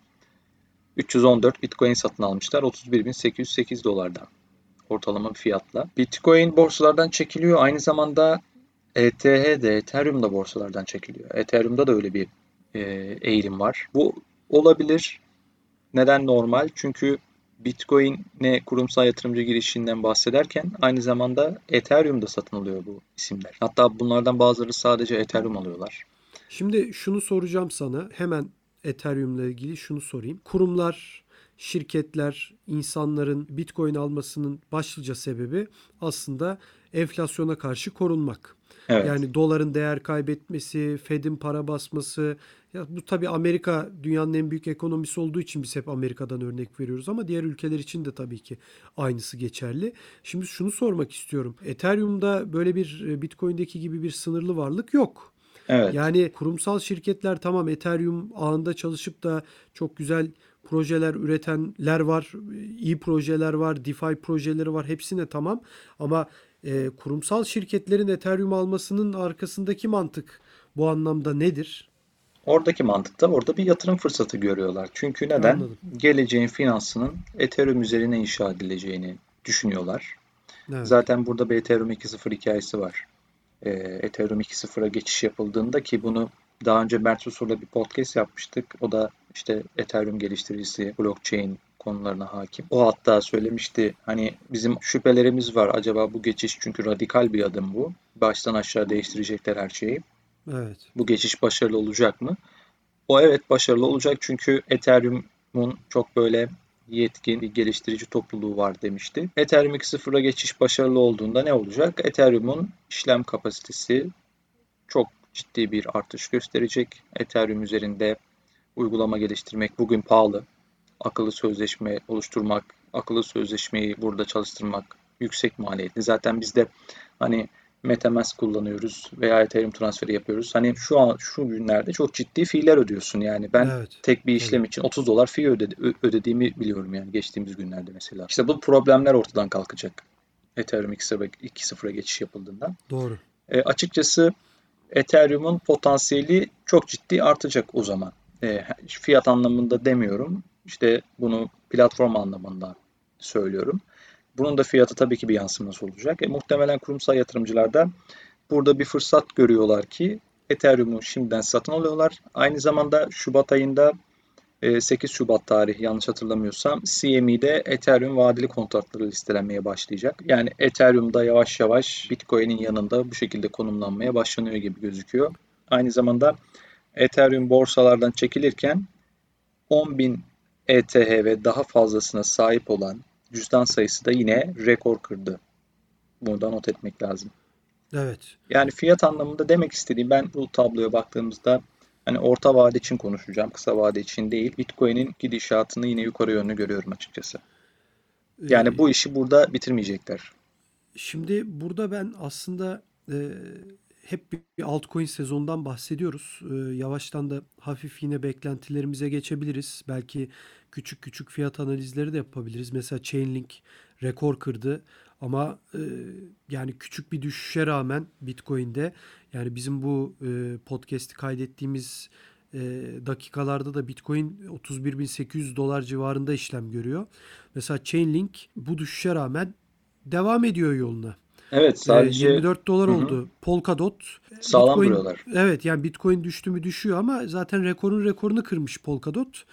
314 Bitcoin satın almışlar 31.808 dolardan ortalama bir fiyatla. Bitcoin borsalardan çekiliyor. Aynı zamanda ETH de Ethereum da borsalardan çekiliyor. Ethereum'da da öyle bir e, eğilim var. Bu olabilir. Neden normal? Çünkü Bitcoin'e kurumsal yatırımcı girişinden bahsederken aynı zamanda Ethereum'da satın alıyor bu isimler. Hatta bunlardan bazıları sadece Ethereum alıyorlar. Şimdi şunu soracağım sana. Hemen Ethereum'la ilgili şunu sorayım. Kurumlar, şirketler, insanların Bitcoin almasının başlıca sebebi aslında enflasyona karşı korunmak. Evet. Yani doların değer kaybetmesi, Fed'in para basması. Ya bu tabii Amerika dünyanın en büyük ekonomisi olduğu için biz hep Amerika'dan örnek veriyoruz ama diğer ülkeler için de tabii ki aynısı geçerli. Şimdi şunu sormak istiyorum. Ethereum'da böyle bir e, Bitcoin'deki gibi bir sınırlı varlık yok. Evet. Yani kurumsal şirketler tamam Ethereum ağında çalışıp da çok güzel projeler üretenler var, iyi projeler var, DeFi projeleri var. Hepsine tamam ama e, kurumsal şirketlerin Ethereum almasının arkasındaki mantık bu anlamda nedir? Oradaki mantıkta orada bir yatırım fırsatı görüyorlar. Çünkü neden? Anladım. Geleceğin finansının Ethereum üzerine inşa edileceğini düşünüyorlar. Evet. Zaten burada bir Ethereum 2.0 hikayesi var. Ee, Ethereum 2.0'a geçiş yapıldığında ki bunu daha önce Mert Susur'la bir podcast yapmıştık. O da işte Ethereum geliştiricisi, blockchain konularına hakim. O hatta söylemişti hani bizim şüphelerimiz var. Acaba bu geçiş çünkü radikal bir adım bu. Baştan aşağı değiştirecekler her şeyi. Evet. Bu geçiş başarılı olacak mı? O evet başarılı olacak çünkü Ethereum'un çok böyle yetkin bir geliştirici topluluğu var demişti. Ethereum 2.0'a geçiş başarılı olduğunda ne olacak? Ethereum'un işlem kapasitesi çok ciddi bir artış gösterecek. Ethereum üzerinde uygulama geliştirmek bugün pahalı. Akıllı sözleşme oluşturmak, akıllı sözleşmeyi burada çalıştırmak yüksek maliyetli. Zaten biz de hani MetaMask kullanıyoruz veya Ethereum transferi yapıyoruz. Hani şu an şu günlerde çok ciddi fiiller ödüyorsun yani. Ben Evet. tek bir işlem için 30 dolar fee ödedi, ödediğimi biliyorum yani geçtiğimiz günlerde mesela. İşte bu problemler ortadan kalkacak. Ethereum 2.0'a 2.0'a geçiş yapıldığında. Doğru. E, açıkçası Ethereum'un potansiyeli çok ciddi artacak o zaman. E, fiyat anlamında demiyorum. İşte bunu platform anlamında söylüyorum. Bunun da fiyatı tabii ki bir yansıması olacak. E, muhtemelen kurumsal yatırımcılar da burada bir fırsat görüyorlar ki Ethereum'u şimdiden satın alıyorlar. Aynı zamanda Şubat ayında e, 8 Şubat tarihi yanlış hatırlamıyorsam CME'de Ethereum vadeli kontratları listelenmeye başlayacak. Yani Ethereum'da yavaş yavaş Bitcoin'in yanında bu şekilde konumlanmaya başlanıyor gibi gözüküyor. Aynı zamanda Ethereum borsalardan çekilirken 10.000 ETH ve daha fazlasına sahip olan cüzdan sayısı da yine rekor kırdı. Bunu da not etmek lazım. Evet. Yani fiyat anlamında demek istediğim ben bu tabloya baktığımızda hani orta vade için konuşacağım. Kısa vade için değil. Bitcoin'in gidişatını yine yukarı yönlü görüyorum açıkçası. Yani Ee, bu işi burada bitirmeyecekler. Şimdi burada ben aslında e, hep bir altcoin sezonundan bahsediyoruz. E, yavaştan da hafif yine beklentilerimize geçebiliriz. Belki küçük küçük fiyat analizleri de yapabiliriz. Mesela Chainlink rekor kırdı ama e, yani küçük bir düşüşe rağmen Bitcoin'de yani bizim bu e, podcast'i kaydettiğimiz e, dakikalarda da Bitcoin 31.800 dolar civarında işlem görüyor. Mesela Chainlink bu düşüşe rağmen devam ediyor yoluna. Evet E, sadece 24 dolar Hı hı. oldu. Polkadot sağlam Bitcoin duruyorlar. evet yani Bitcoin düştü mü düşüyor ama zaten rekorun rekorunu kırmış Polkadot.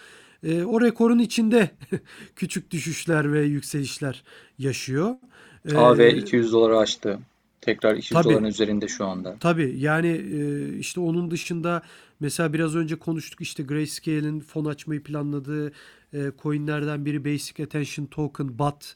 E, o rekorun içinde <laughs> küçük düşüşler ve yükselişler yaşıyor. E, AV 200 doları aştı. Tekrar 200 tabii doların üzerinde şu anda. Tabii yani e, işte onun dışında mesela biraz önce konuştuk işte Grayscale'in fon açmayı planladığı e, coinlerden biri Basic Attention Token BAT.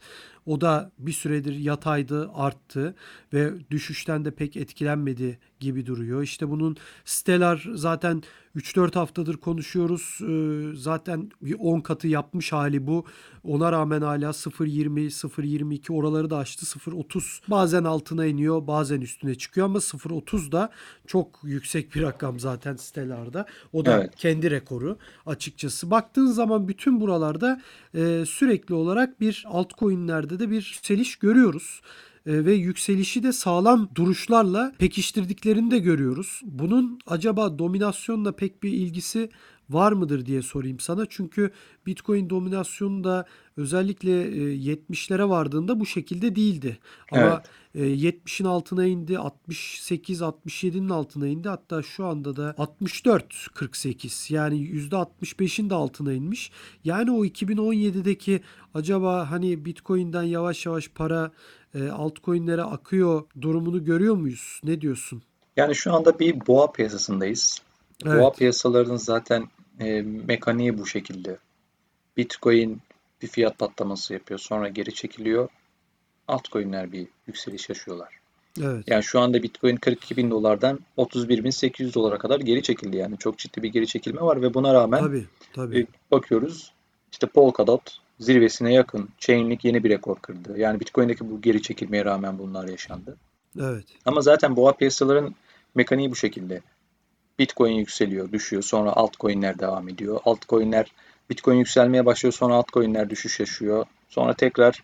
O da bir süredir yataydı, arttı ve düşüşten de pek etkilenmedi gibi duruyor. İşte bunun Stellar zaten 3-4 haftadır konuşuyoruz. E, zaten bir 10 katı yapmış hali bu. Ona rağmen hala 0.20, 0.22 oraları da aştı. 0.30 bazen altına iniyor, bazen üstüne çıkıyor ama 0.30 da çok yüksek bir rakam zaten Stellar'da. O da Evet. kendi rekoru açıkçası. Baktığın zaman bütün buralarda e, sürekli olarak bir altcoin'lerde de bir yükseliş görüyoruz. E, ve yükselişi de sağlam duruşlarla pekiştirdiklerini de görüyoruz. Bunun acaba dominasyonla pek bir ilgisi var mıdır diye sorayım sana. Çünkü Bitcoin dominasyonu da özellikle e, 70'lere vardığında bu şekilde değildi. Ama e, 70'in altına indi, 68 67'nin altına indi. Hatta şu anda da 64 48 yani %65'in de altına inmiş. Yani o 2017'deki acaba hani Bitcoin'den yavaş yavaş para e, altcoin'lere akıyor durumunu görüyor muyuz? Ne diyorsun? Yani şu anda bir boğa piyasasındayız. Boğa Evet. piyasalarının zaten e, mekaniği bu şekilde. Bitcoin bir fiyat patlaması yapıyor, sonra geri çekiliyor. Altcoin'ler bir yükseliş yaşıyorlar. Evet. Yani şu anda Bitcoin 42 bin dolardan 31 bin 800 dolara kadar geri çekildi. Yani çok ciddi bir geri çekilme var ve buna rağmen Tabii, e, tabii. bakıyoruz işte Polkadot zirvesine yakın. Chainlink yeni bir rekor kırdı. Yani Bitcoin'deki bu geri çekilmeye rağmen bunlar yaşandı. Evet. Ama zaten boğa piyasaların mekaniği bu şekilde. Bitcoin yükseliyor, düşüyor. Sonra altcoin'ler devam ediyor. Altcoin'ler Bitcoin yükselmeye başlıyor. Sonra altcoin'ler düşüş yaşıyor. Sonra tekrar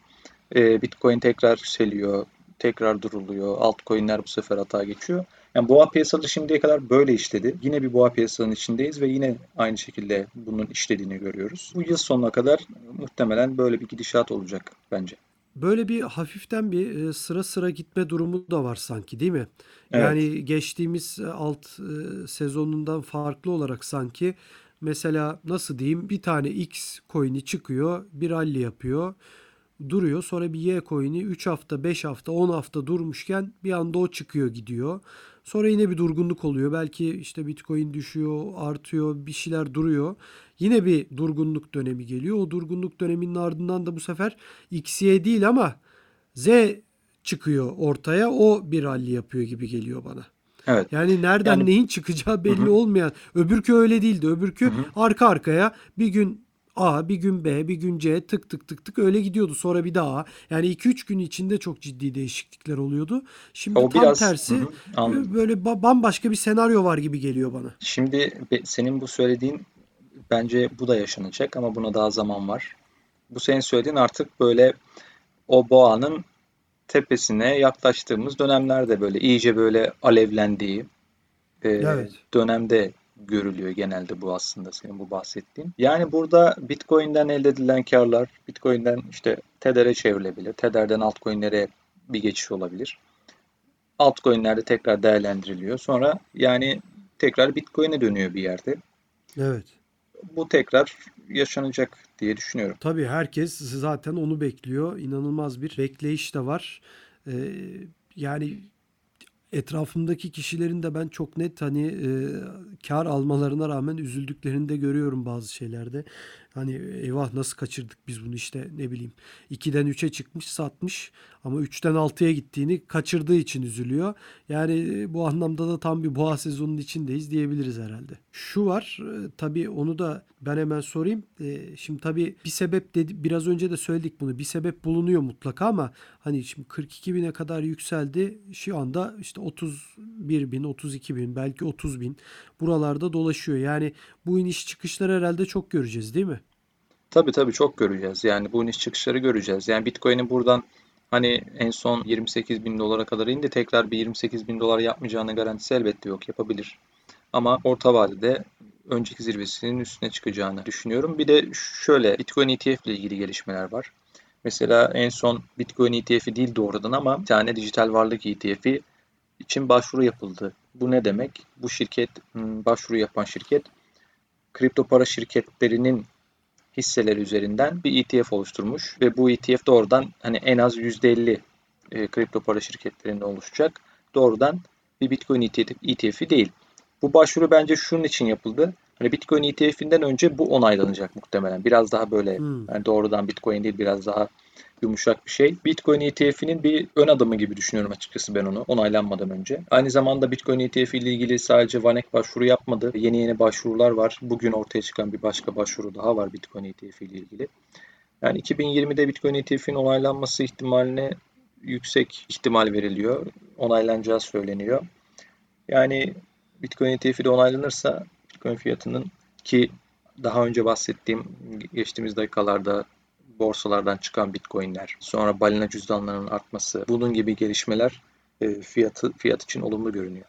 e, Bitcoin tekrar yükseliyor. Tekrar duruluyor. Altcoin'ler bu sefer hata geçiyor. Yani boğa piyasaları şimdiye kadar böyle işledi. Yine bir boğa piyasanın içindeyiz ve yine aynı şekilde bunun işlediğini görüyoruz. Bu yıl sonuna kadar muhtemelen böyle bir gidişat olacak bence. Böyle bir hafiften bir e, sıra sıra gitme durumu da var sanki değil mi? Evet. Yani geçtiğimiz e, alt e, sezonundan farklı olarak sanki mesela nasıl diyeyim bir tane X coin'i çıkıyor, bir rally yapıyor, duruyor. Sonra bir Y coin'i 3 hafta, 5 hafta, 10 hafta durmuşken bir anda o çıkıyor gidiyor. Sonra yine bir durgunluk oluyor. Belki işte Bitcoin düşüyor, artıyor, bir şeyler duruyor. Yine bir durgunluk dönemi geliyor. O durgunluk döneminin ardından da bu sefer XY değil ama Z çıkıyor ortaya. O bir rally yapıyor gibi geliyor bana. Evet. Yani nereden Yani- neyin çıkacağı belli Hı olmayan. Öbürkü öyle değildi. Öbürkü Hı hı. arka arkaya bir gün A, bir gün B, bir gün C tık tık tık tık öyle gidiyordu. Sonra bir daha A. Yani 2-3 gün içinde çok ciddi değişiklikler oluyordu. Şimdi O tam biraz tersi Hı anladım. böyle ba- bambaşka bir senaryo var gibi geliyor bana. Şimdi senin bu söylediğin bence bu da yaşanacak ama buna daha zaman var. Bu senin söylediğin artık böyle o boğanın tepesine yaklaştığımız dönemlerde böyle iyice böyle alevlendiği e, Evet. dönemde görülüyor genelde bu aslında senin bu bahsettiğin. Yani burada Bitcoin'den elde edilen karlar Bitcoin'den işte Tether'e çevrilebilir. Tether'den altcoin'lere bir geçiş olabilir. Altcoin'ler de tekrar değerlendiriliyor. Sonra yani tekrar Bitcoin'e dönüyor bir yerde. Evet. Bu tekrar yaşanacak diye düşünüyorum. Tabii herkes zaten onu bekliyor. İnanılmaz bir bekleyiş de var. Ee, yani etrafımdaki kişilerin de ben çok net hani e, kar almalarına rağmen üzüldüklerini de görüyorum bazı şeylerde. Hani eyvah nasıl kaçırdık biz bunu işte ne bileyim 2'den 3'e çıkmış satmış ama 3'ten 6'ya gittiğini kaçırdığı için üzülüyor. Yani e, bu anlamda da tam bir boğa sezonunun içindeyiz diyebiliriz herhalde. Şu var e, tabii onu da ben hemen sorayım. E, şimdi tabii bir sebep dedi biraz önce de söyledik bunu. Bir sebep bulunuyor mutlaka ama hani şimdi 42 bine kadar yükseldi. Şu anda işte 31 bin, 32 bin belki 30 bin buralarda dolaşıyor. Yani bu iniş çıkışları herhalde çok göreceğiz değil mi? Tabii tabii çok göreceğiz. Yani bu iniş çıkışları göreceğiz. Yani Bitcoin'in buradan hani en son 28 bin dolara kadar indi. Tekrar bir 28 bin dolar yapmayacağını garantisi elbette yok. Yapabilir. Ama orta vadede önceki zirvesinin üstüne çıkacağını düşünüyorum. Bir de şöyle Bitcoin ETF ile ilgili gelişmeler var. Mesela en son Bitcoin ETF'i değil doğrudan ama bir tane dijital varlık ETF'i için başvuru yapıldı. Bu ne demek? Bu şirket, hmm, başvuru yapan şirket kripto para şirketlerinin hisseleri üzerinden bir ETF oluşturmuş ve bu ETF doğrudan hani en az %50 e, kripto para şirketlerinde oluşacak. Doğrudan bir Bitcoin ETF'i değil. Bu başvuru bence şunun için yapıldı. Hani Bitcoin ETF'inden önce bu onaylanacak muhtemelen. Biraz daha böyle hmm. yani doğrudan Bitcoin değil biraz daha yumuşak bir şey. Bitcoin ETF'inin bir ön adımı gibi düşünüyorum açıkçası ben onu onaylanmadan önce. Aynı zamanda Bitcoin ETF ile ilgili sadece Vanek başvuru yapmadı. Yeni yeni başvurular var. Bugün ortaya çıkan bir başka başvuru daha var Bitcoin ETF ile ilgili. Yani 2020'de Bitcoin ETF'in onaylanması ihtimaline yüksek ihtimal veriliyor. Onaylanacağı söyleniyor. Yani Bitcoin ETF'i de onaylanırsa Bitcoin fiyatının ki daha önce bahsettiğim geçtiğimiz dakikalarda borsalardan çıkan bitcoinler, sonra balina cüzdanlarının artması, bunun gibi gelişmeler e, fiyatı fiyat için olumlu görünüyor.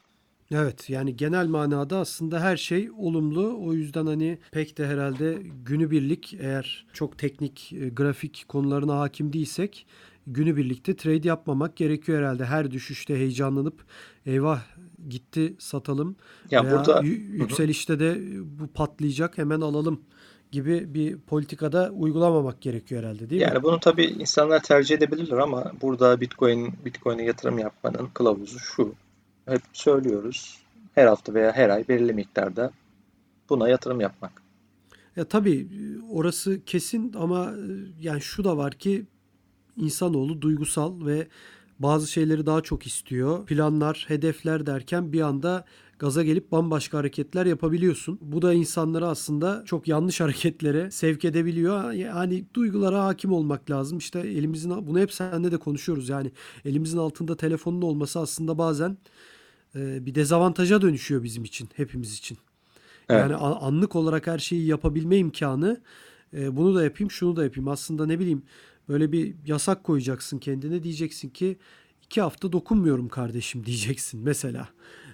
Evet yani genel manada aslında her şey olumlu. O yüzden hani pek de herhalde günübirlik eğer çok teknik e, grafik konularına hakim değilsek günübirlikte trade yapmamak gerekiyor herhalde. Her düşüşte heyecanlanıp eyvah gitti satalım ya veya burada yükselişte de bu patlayacak hemen alalım gibi bir politikada uygulamamak gerekiyor herhalde değil yani mi? Yani bunu tabii insanlar tercih edebilirler ama burada Bitcoin Bitcoin'e yatırım yapmanın kılavuzu şu. Hep söylüyoruz. Her hafta veya her ay belirli miktarda buna yatırım yapmak. Ya tabii orası kesin ama yani şu da var ki insanoğlu duygusal ve bazı şeyleri daha çok istiyor. Planlar, hedefler derken bir anda gaza gelip bambaşka hareketler yapabiliyorsun. Bu da insanları aslında çok yanlış hareketlere sevk edebiliyor. Yani duygulara hakim olmak lazım. İşte elimizin bunu hep seninle de konuşuyoruz. Yani elimizin altında telefonun olması aslında bazen e, bir dezavantaja dönüşüyor bizim için, hepimiz için. Evet. Yani anlık olarak her şeyi yapabilme imkanı e, bunu da yapayım, şunu da yapayım. Aslında ne bileyim böyle bir yasak koyacaksın kendine diyeceksin ki iki hafta dokunmuyorum kardeşim <laughs> diyeceksin mesela.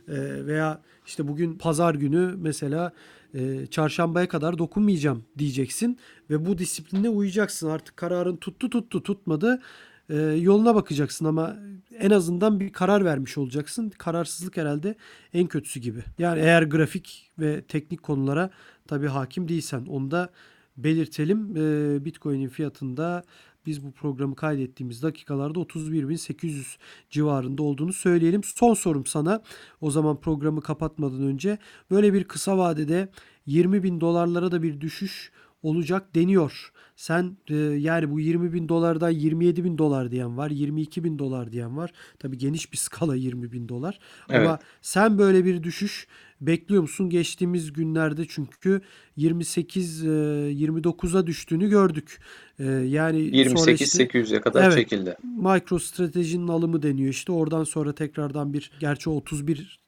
E, veya işte bugün pazar günü mesela e, çarşambaya kadar dokunmayacağım diyeceksin ve bu disipline uyacaksın. Artık kararın tuttu tuttu tutmadı e, yoluna bakacaksın ama en azından bir karar vermiş olacaksın. Kararsızlık herhalde en kötüsü gibi. Yani eğer grafik ve teknik konulara tabii hakim değilsen onu da belirtelim. E, Bitcoin'in fiyatında biz bu programı kaydettiğimiz dakikalarda 31.800 civarında olduğunu söyleyelim. Son sorum sana o zaman programı kapatmadan önce böyle bir kısa vadede 20 bin dolarlara da bir düşüş olacak deniyor. Sen e, yani bu 20 bin dolardan 27 bin dolar diyen var, 22 bin dolar diyen var. Tabii geniş bir skala 20 bin dolar. Evet. Ama sen böyle bir düşüş bekliyor musun? Geçtiğimiz günlerde çünkü 28 29'a e, düştüğünü gördük. E, yani 28 işte, 800'e kadar evet, çekildi. MicroStrategy'nin alımı deniyor işte. Oradan sonra tekrardan bir gerçi 31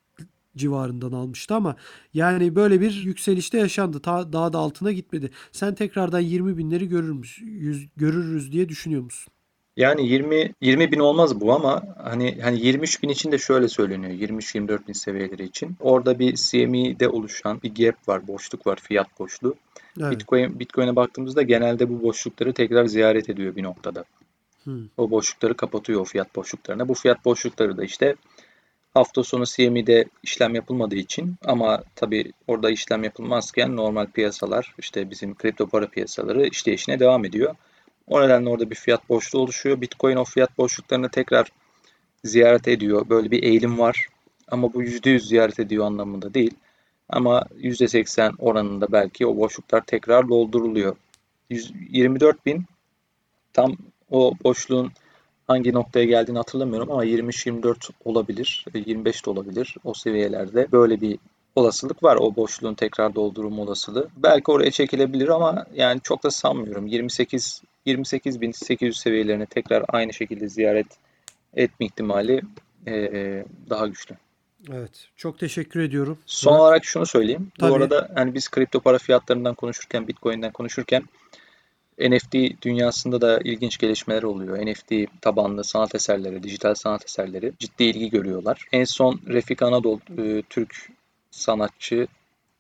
civarından almıştı ama yani böyle bir yükselişte yaşandı. Ta, daha da altına gitmedi. Sen tekrardan 20 binleri görür müsün, görürüz diye düşünüyor musun? Yani 20 20 bin olmaz bu ama hani hani 23 bin için de şöyle söyleniyor. 23-24 bin seviyeleri için. Orada bir CME'de oluşan bir gap var, boşluk var, fiyat boşluğu. Evet. Bitcoin Bitcoin'e baktığımızda genelde bu boşlukları tekrar ziyaret ediyor bir noktada. Hmm. O boşlukları kapatıyor o fiyat boşluklarına. Bu fiyat boşlukları da işte hafta sonu CME'de işlem yapılmadığı için ama tabi orada işlem yapılmazken normal piyasalar işte bizim kripto para piyasaları işleyişine devam ediyor. O nedenle orada bir fiyat boşluğu oluşuyor. Bitcoin o fiyat boşluklarını tekrar ziyaret ediyor. Böyle bir eğilim var. Ama bu %100 ziyaret ediyor anlamında değil. Ama %80 oranında belki o boşluklar tekrar dolduruluyor. 124 bin tam o boşluğun hangi noktaya geldiğini hatırlamıyorum ama 23-24 olabilir, 25 e, de olabilir o seviyelerde. Böyle bir olasılık var o boşluğun tekrar doldurulma olasılığı. Belki oraya çekilebilir ama yani çok da sanmıyorum. 28 28.800 seviyelerini tekrar aynı şekilde ziyaret etme ihtimali e, daha güçlü. Evet. Çok teşekkür ediyorum. Son olarak şunu söyleyeyim. Tabii. Bu arada hani biz kripto para fiyatlarından konuşurken, Bitcoin'den konuşurken NFT dünyasında da ilginç gelişmeler oluyor. NFT tabanlı sanat eserleri, dijital sanat eserleri ciddi ilgi görüyorlar. En son Refik Anadolu e, Türk sanatçı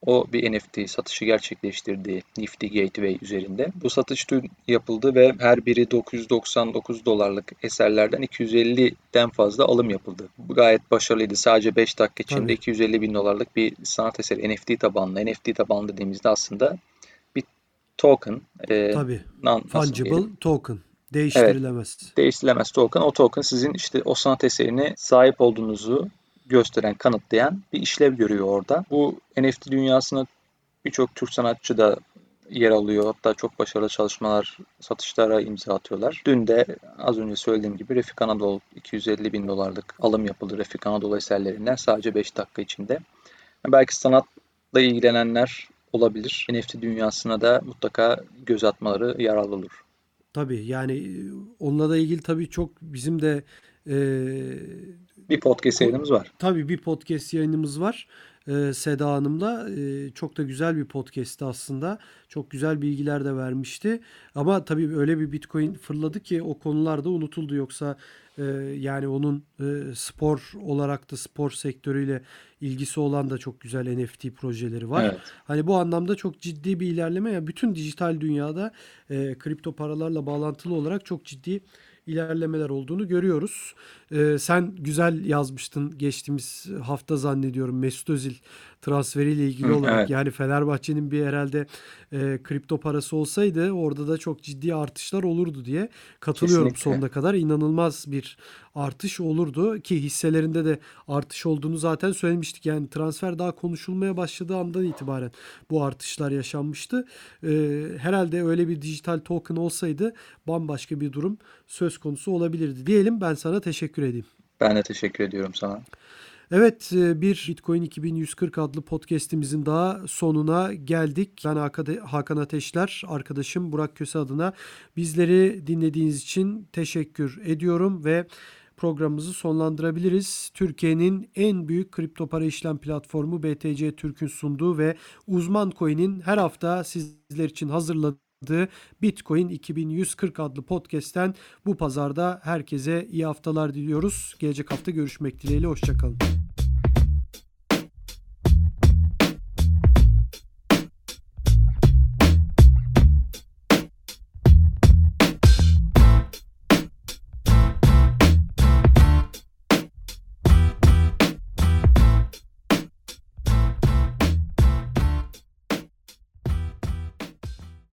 o bir NFT satışı gerçekleştirdi Nifty Gateway üzerinde. Bu satış dün yapıldı ve her biri 999 dolarlık eserlerden 250'den fazla alım yapıldı. Bu gayet başarılıydı. Sadece 5 dakika içinde Tabii. 250 bin dolarlık bir sanat eseri NFT tabanlı. NFT tabanlı dediğimizde aslında bir token. E, Tabii. diyelim? Fungible token. Değiştirilemez. değiştirilemez token. O token sizin işte o sanat eserine sahip olduğunuzu gösteren, kanıtlayan bir işlev görüyor orada. Bu NFT dünyasına birçok Türk sanatçı da yer alıyor. Hatta çok başarılı çalışmalar, satışlara imza atıyorlar. Dün de az önce söylediğim gibi Refik Anadolu 250 bin dolarlık alım yapıldı Refik Anadolu eserlerinden sadece 5 dakika içinde. Belki sanatla ilgilenenler olabilir. NFT dünyasına da mutlaka göz atmaları yararlı olur. Tabii yani onunla da ilgili tabii çok bizim de Bir podcast yayınımız var. Tabii bir podcast yayınımız var. Ee, Seda Hanım'la Ee, çok da güzel bir podcast'ti aslında. Çok güzel bilgiler de vermişti. Ama tabii öyle bir Bitcoin fırladı ki o konular da unutuldu. Yoksa e, yani onun e, spor olarak da spor sektörüyle ilgisi olan da çok güzel NFT projeleri var. Evet. Hani bu anlamda çok ciddi bir ilerleme. Yani bütün dijital dünyada e, kripto paralarla bağlantılı olarak çok ciddi ilerlemeler olduğunu görüyoruz. Ee, sen güzel yazmıştın geçtiğimiz hafta zannediyorum Mesut Özil transferiyle ilgili Hı, olarak. evet. Yani Fenerbahçe'nin bir herhalde e, kripto parası olsaydı orada da çok ciddi artışlar olurdu diye katılıyorum Kesinlikle. sonuna kadar. İnanılmaz bir artış olurdu ki hisselerinde de artış olduğunu zaten söylemiştik. Yani transfer daha konuşulmaya başladığı andan itibaren bu artışlar yaşanmıştı. Ee, herhalde öyle bir dijital token olsaydı bambaşka bir durum söz konusu olabilirdi. Diyelim ben sana teşekkür edeyim. Ben de teşekkür ediyorum sana. Evet e, bir Bitcoin 2140 adlı podcast'imizin daha sonuna geldik. Ben Hakan- Hakan Ateşler, arkadaşım Burak Köse adına bizleri dinlediğiniz için teşekkür ediyorum ve programımızı sonlandırabiliriz. Türkiye'nin en büyük kripto para işlem platformu BTC Türk'ün sunduğu ve Uzman Coin'in her hafta sizler için hazırladığı Bitcoin 2140 adlı podcast'ten bu pazarda herkese iyi haftalar diliyoruz. Gelecek hafta görüşmek dileğiyle. Hoşçakalın.